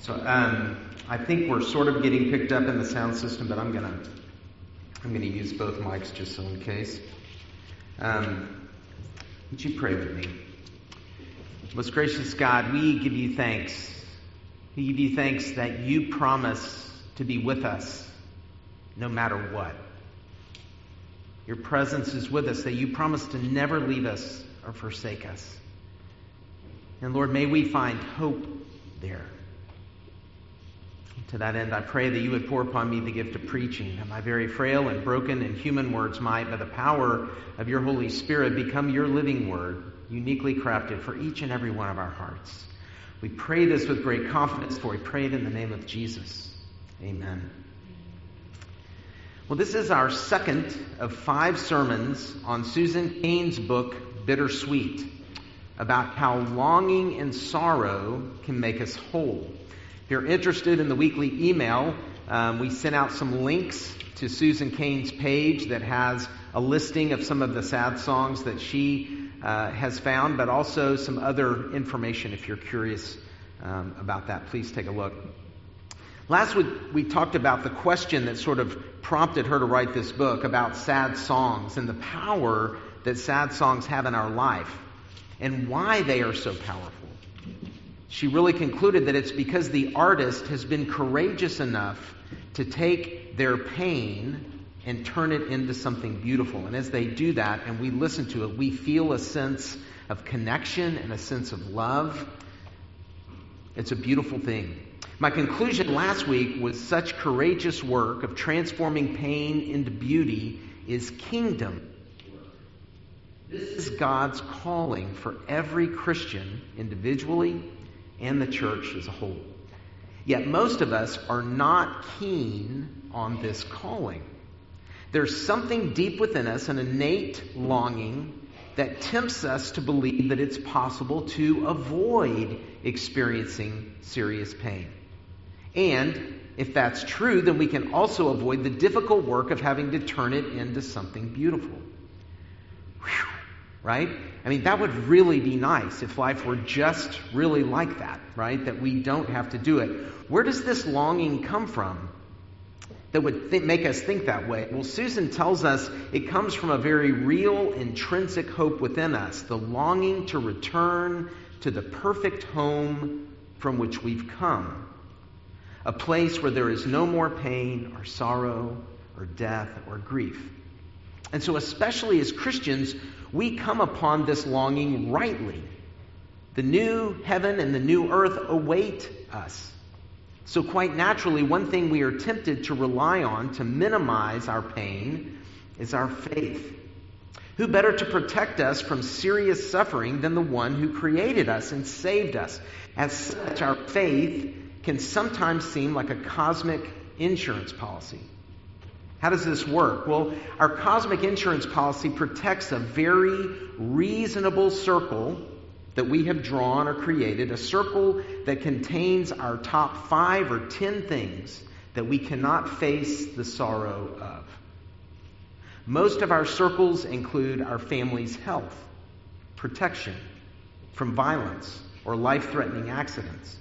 So um, I think we're sort of getting picked up in the sound system, but I'm gonna I'm gonna use both mics just so in case. Um, would you pray with me? Most gracious God, we give you thanks. We give you thanks that you promise to be with us no matter what. Your presence is with us, that you promise to never leave us or forsake us. And Lord, may we find hope there. To that end, I pray that you would pour upon me the gift of preaching, that my very frail and broken and human words might, by the power of your Holy Spirit, become your living word, uniquely crafted for each and every one of our hearts. We pray this with great confidence, for we pray it in the name of Jesus. Amen. Well, this is our second of five sermons on Susan Cain's book, Bittersweet, about how longing and sorrow can make us whole. If you're interested in the weekly email, um, we sent out some links to Susan Cain's page that has a listing of some of the sad songs that she uh, has found, but also some other information if you're curious um, about that. Please take a look. Last week, we talked about the question that sort of prompted her to write this book about sad songs and the power that sad songs have in our life and why they are so powerful she really concluded that it's because the artist has been courageous enough to take their pain and turn it into something beautiful. And as they do that and we listen to it, we feel a sense of connection and a sense of love. It's a beautiful thing. My conclusion last week was such courageous work of transforming pain into beauty is kingdom. This is God's calling for every Christian individually and the church as a whole. Yet most of us are not keen on this calling. There's something deep within us, an innate longing that tempts us to believe that it's possible to avoid experiencing serious pain. And if that's true, then we can also avoid the difficult work of having to turn it into something beautiful. Whew, right? I mean, that would really be nice if life were just really like that, right? That we don't have to do it. Where does this longing come from that would th- make us think that way? Well, Susan tells us it comes from a very real, intrinsic hope within us the longing to return to the perfect home from which we've come. A place where there is no more pain or sorrow or death or grief. And so, especially as Christians, we come upon this longing rightly. The new heaven and the new earth await us. So, quite naturally, one thing we are tempted to rely on to minimize our pain is our faith. Who better to protect us from serious suffering than the one who created us and saved us? As such, our faith can sometimes seem like a cosmic insurance policy. How does this work? Well, our cosmic insurance policy protects a very reasonable circle that we have drawn or created, a circle that contains our top five or ten things that we cannot face the sorrow of. Most of our circles include our family's health, protection from violence or life threatening accidents,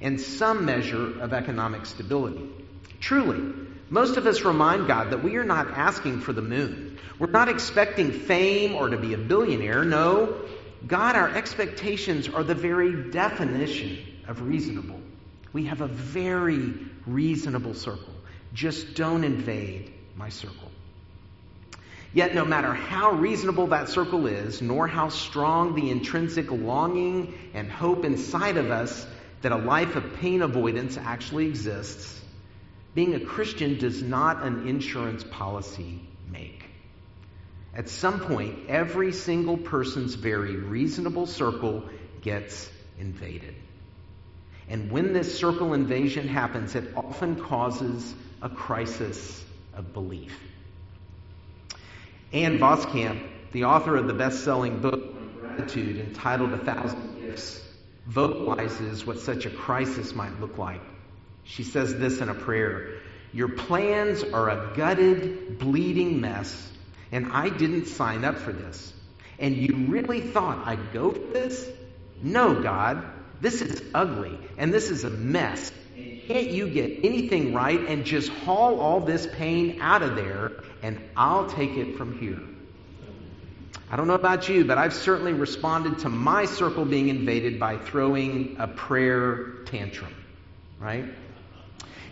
and some measure of economic stability. Truly, most of us remind God that we are not asking for the moon. We're not expecting fame or to be a billionaire. No, God, our expectations are the very definition of reasonable. We have a very reasonable circle. Just don't invade my circle. Yet, no matter how reasonable that circle is, nor how strong the intrinsic longing and hope inside of us that a life of pain avoidance actually exists, being a Christian does not an insurance policy make. At some point, every single person's very reasonable circle gets invaded. And when this circle invasion happens, it often causes a crisis of belief. Ann Voskamp, the author of the best selling book, Gratitude, entitled A Thousand Gifts, vocalizes what such a crisis might look like. She says this in a prayer Your plans are a gutted, bleeding mess, and I didn't sign up for this. And you really thought I'd go for this? No, God, This is ugly, and this is a mess. Can't you get anything right and just haul all this pain out of there, and I'll take it from here? I don't know about you, but I've certainly responded to my circle being invaded by throwing a prayer tantrum, right?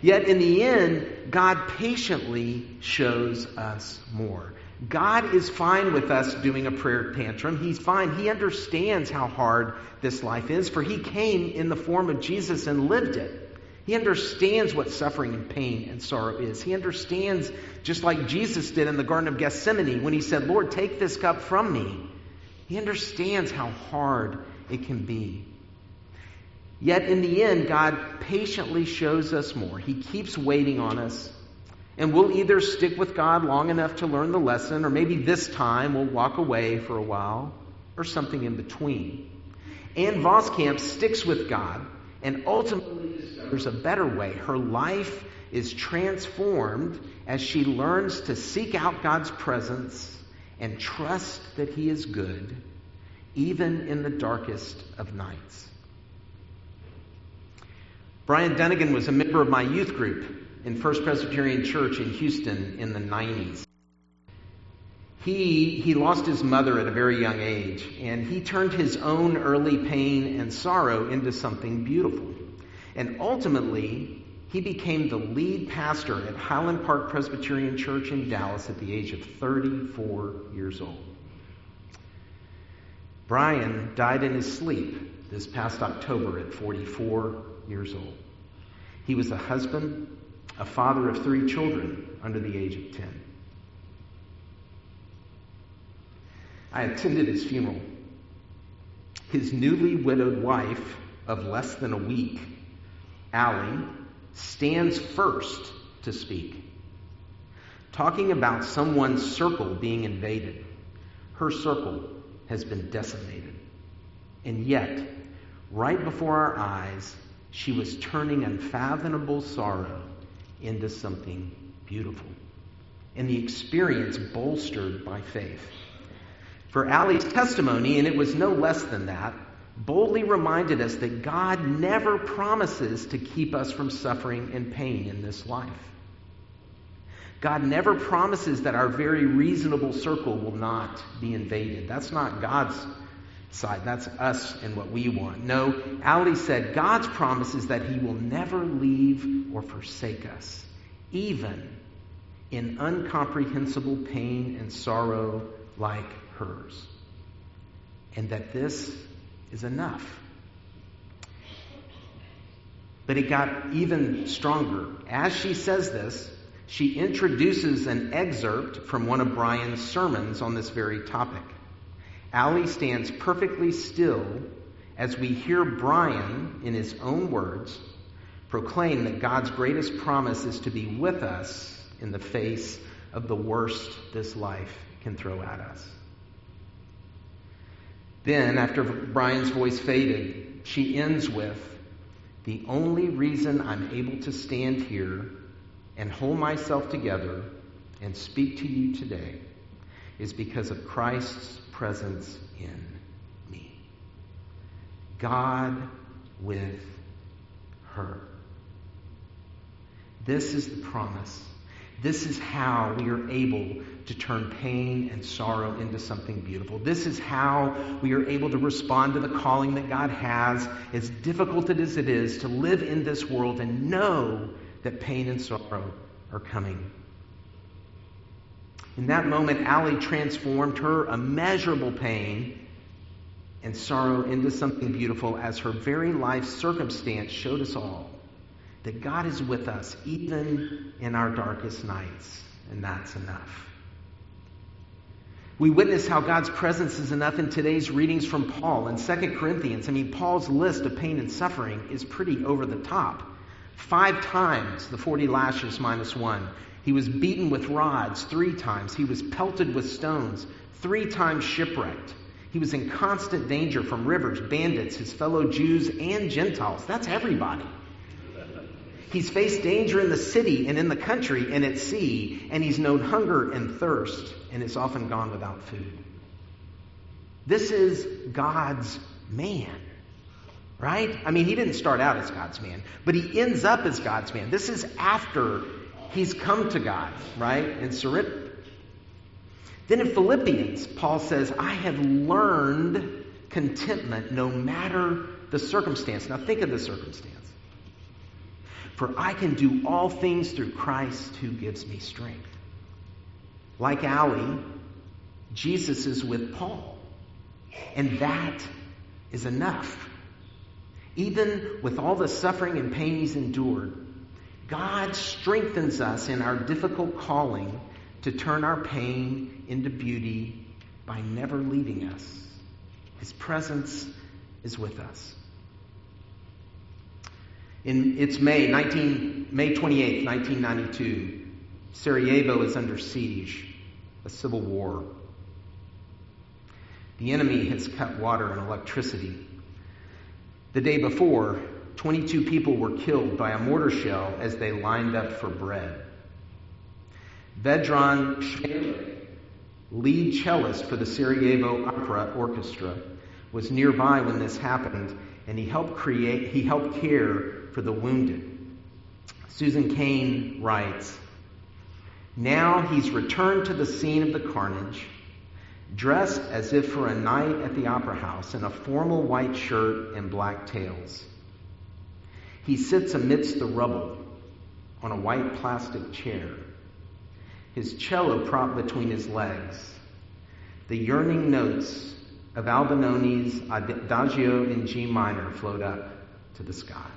Yet in the end, God patiently shows us more. God is fine with us doing a prayer tantrum. He's fine. He understands how hard this life is, for He came in the form of Jesus and lived it. He understands what suffering and pain and sorrow is. He understands, just like Jesus did in the Garden of Gethsemane when He said, Lord, take this cup from me. He understands how hard it can be. Yet in the end, God patiently shows us more. He keeps waiting on us. And we'll either stick with God long enough to learn the lesson, or maybe this time we'll walk away for a while, or something in between. Ann Voskamp sticks with God and ultimately discovers a better way. Her life is transformed as she learns to seek out God's presence and trust that He is good, even in the darkest of nights. Bryan Dunagan was a member of my youth group in First Presbyterian Church in Houston in the 90s. He, he lost his mother at a very young age, and he turned his own early pain and sorrow into something beautiful. And ultimately, he became the lead pastor at Highland Park Presbyterian Church in Dallas at the age of 34 years old. Bryan died in his sleep this past October at 44 years old. He was a husband, a father of three children under the age of 10. I attended his funeral. His newly widowed wife of less than a week, Allie, stands first to speak, talking about someone's circle being invaded. Her circle has been decimated. And yet, right before our eyes, she was turning unfathomable sorrow into something beautiful. And the experience bolstered by faith. For Allie's testimony, and it was no less than that, boldly reminded us that God never promises to keep us from suffering and pain in this life. God never promises that our very reasonable circle will not be invaded. That's not God's side. That's us and what we want. No, Allie said God's promise is that He will never leave or forsake us, even in incomprehensible pain and sorrow like hers. And that this is enough. But it got even stronger. As she says this, she introduces an excerpt from one of Bryan's sermons on this very topic. Allie stands perfectly still as we hear Bryan, in his own words, proclaim that God's greatest promise is to be with us in the face of the worst this life can throw at us. Then, after Bryan's voice faded, she ends with The only reason I'm able to stand here and hold myself together and speak to you today is because of Christ's presence in me. God with her. This is the promise. This is how we are able to turn pain and sorrow into something beautiful. This is how we are able to respond to the calling that God has, as difficult as it is to live in this world and know that pain and sorrow are coming. In that moment, Allie transformed her immeasurable pain and sorrow into something beautiful as her very life circumstance showed us all that God is with us even in our darkest nights, and that's enough. We witness how God's presence is enough in today's readings from Paul in 2 Corinthians. I mean, Paul's list of pain and suffering is pretty over the top. Five times the 40 lashes minus one. He was beaten with rods three times. He was pelted with stones, three times shipwrecked. He was in constant danger from rivers, bandits, his fellow Jews, and Gentiles. That's everybody. He's faced danger in the city and in the country and at sea, and he's known hunger and thirst and is often gone without food. This is God's man. right? I mean, he didn't start out as God's man, but he ends up as God's man. This is after he's come to God, right? And surrendered. Then in Philippians, Paul says, I have learned contentment no matter the circumstance. Now think of the circumstance. For I can do all things through Christ who gives me strength. Like Allie, Jesus is with Paul. And that is enough. Even with all the suffering and pain he's endured, God strengthens us in our difficult calling to turn our pain into beauty by never leaving us. His presence is with us. In, it's May 19, May 28, 1992. Sarajevo is under siege, a civil war. The enemy has cut water and electricity. The day before, 22 people were killed by a mortar shell as they lined up for bread. Vedran Shmele, lead cellist for the Sarajevo Opera Orchestra, was nearby when this happened, and he helped create, he helped care for the wounded. Susan Cain writes, Now he's returned to the scene of the carnage, dressed as if for a night at the opera house in a formal white shirt and black tails. He sits amidst the rubble on a white plastic chair his cello propped between his legs. The yearning notes of Albinoni's Adagio in G minor float up to the sky.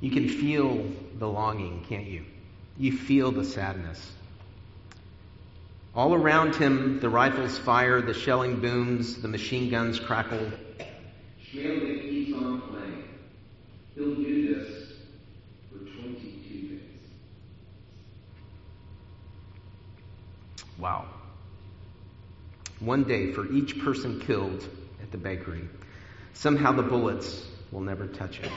You can feel the longing, can't you? You feel the sadness. All around him, the rifles fire, the shelling booms, the machine guns crackle. Shmele keeps on playing. He'll do this for 22 days. Wow. One day for each person killed at the bakery. Somehow the bullets will never touch him.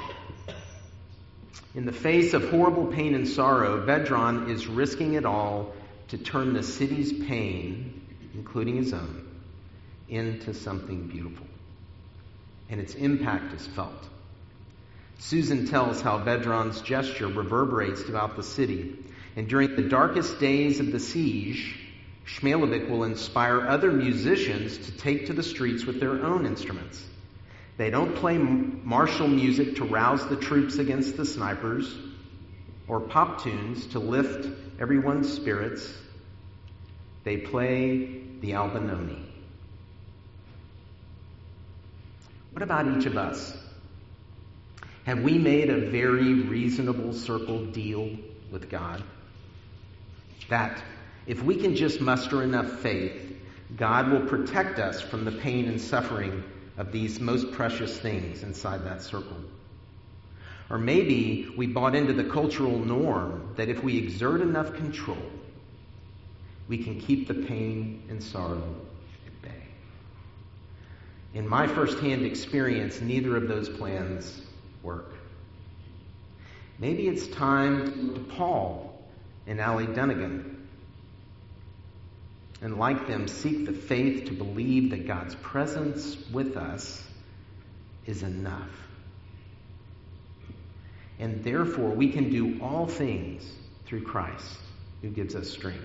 In the face of horrible pain and sorrow, Vedran is risking it all to turn the city's pain, including his own, into something beautiful. And its impact is felt. Susan tells how Vedran's gesture reverberates throughout the city. And during the darkest days of the siege, Smailović will inspire other musicians to take to the streets with their own instruments. They don't play martial music to rouse the troops against the snipers or pop tunes to lift everyone's spirits. They play the Albinoni. What about each of us? Have we made a very reasonable circle deal with God? That if we can just muster enough faith, God will protect us from the pain and suffering of these most precious things inside that circle. Or maybe we bought into the cultural norm that if we exert enough control, we can keep the pain and sorrow at bay. In my firsthand experience, neither of those plans work. Maybe it's time to Paul and Allie Dunagan. And like them, seek the faith to believe that God's presence with us is enough. And therefore, we can do all things through Christ who gives us strength.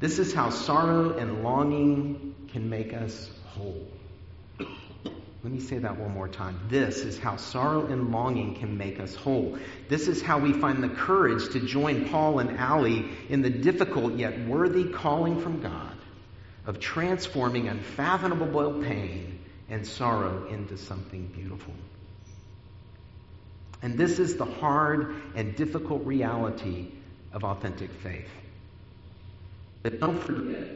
This is how sorrow and longing can make us whole. Let me say that one more time. This is how sorrow and longing can make us whole. This is how we find the courage to join Paul and Allie in the difficult yet worthy calling from God of transforming unfathomable pain and sorrow into something beautiful. And this is the hard and difficult reality of authentic faith. But don't forget,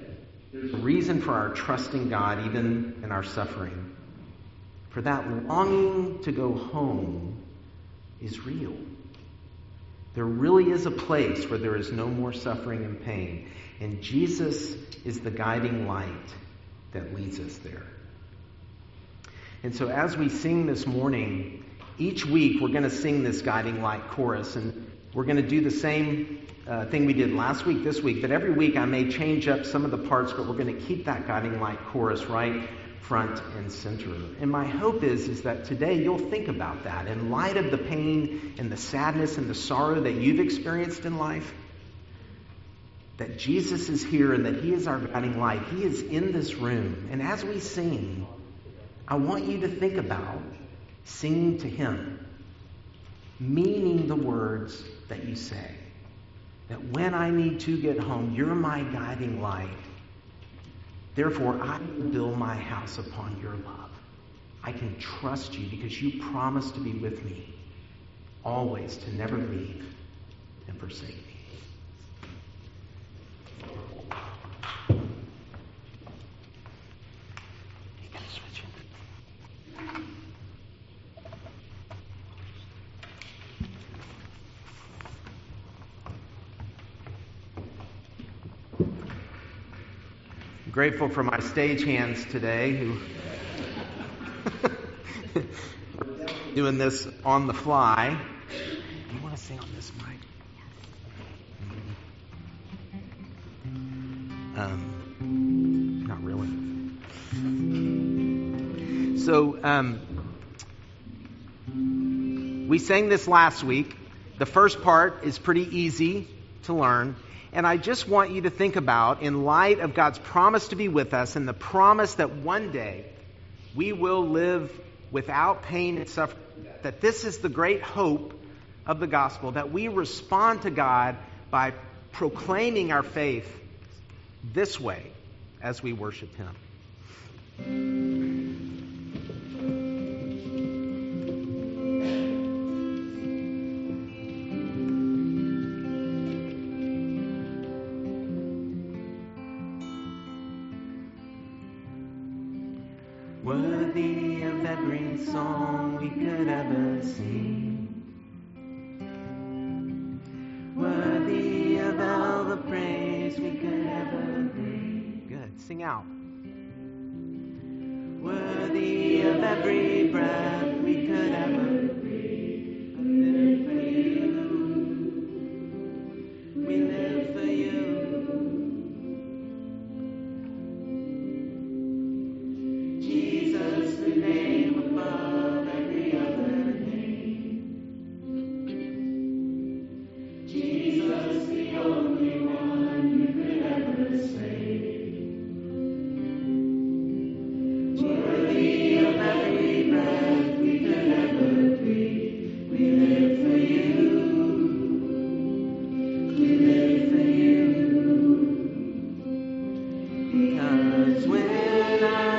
there's a reason for our trusting God even in our suffering for that longing to go home is real. There really is a place where there is no more suffering and pain. And Jesus is the guiding light that leads us there. And so as we sing this morning, each week we're going to sing this guiding light chorus. And we're going to do the same uh, thing we did last week, this week. But every week I may change up some of the parts, but we're going to keep that guiding light chorus right front and center. And my hope is, is that today you'll think about that in light of the pain and the sadness and the sorrow that you've experienced in life. That Jesus is here and that He is our guiding light. He is in this room. And as we sing, I want you to think about singing to Him, meaning the words that you say. That when I need to get home, you're my guiding light. Therefore, I will build my house upon your love. I can trust you because you promised to be with me always, to never leave and forsake me. Grateful for my stage hands today who doing this on the fly. Do you want to sing on this mic? Um, not really. So, um, we sang this last week. The first part is pretty easy to learn. And I just want you to think about, in light of God's promise to be with us and the promise that one day we will live without pain and suffering, that this is the great hope of the gospel, that we respond to God by proclaiming our faith this way as we worship Him. we could ever see. Worthy of all the praise we could ever be. Good. Sing out. Worthy of every breath we could ever night.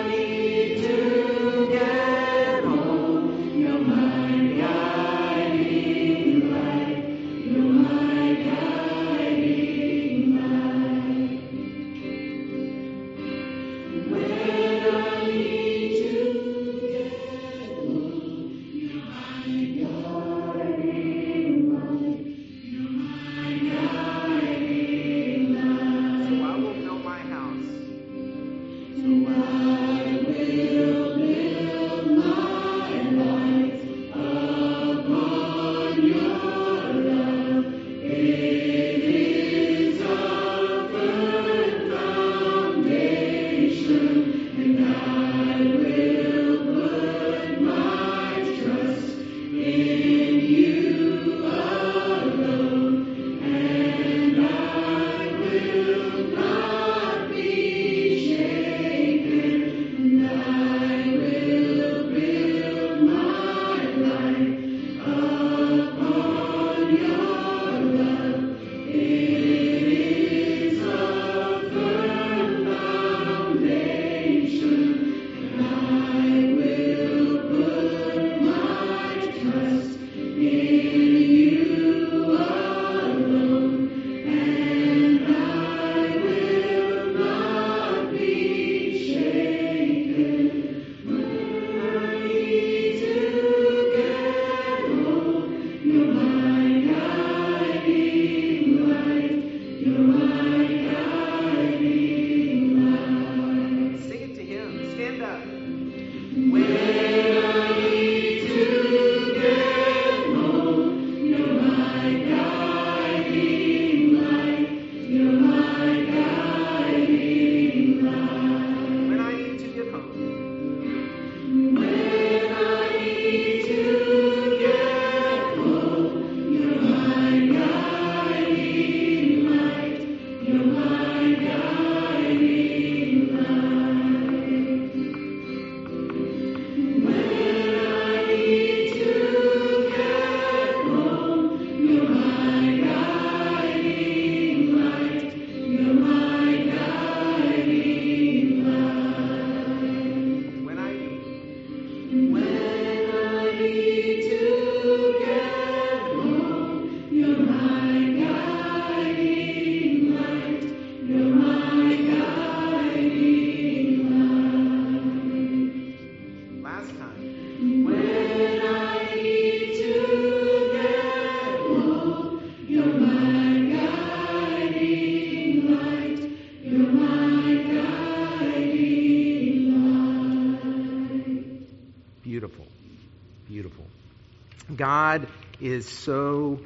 Is so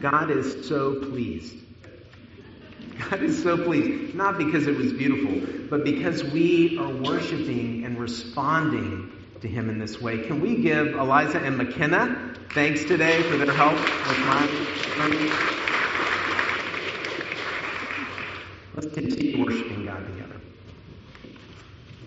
God is so pleased. God is so pleased, not because it was beautiful, but because we are worshiping and responding to Him in this way. Can we give Eliza and McKenna thanks today for their help with my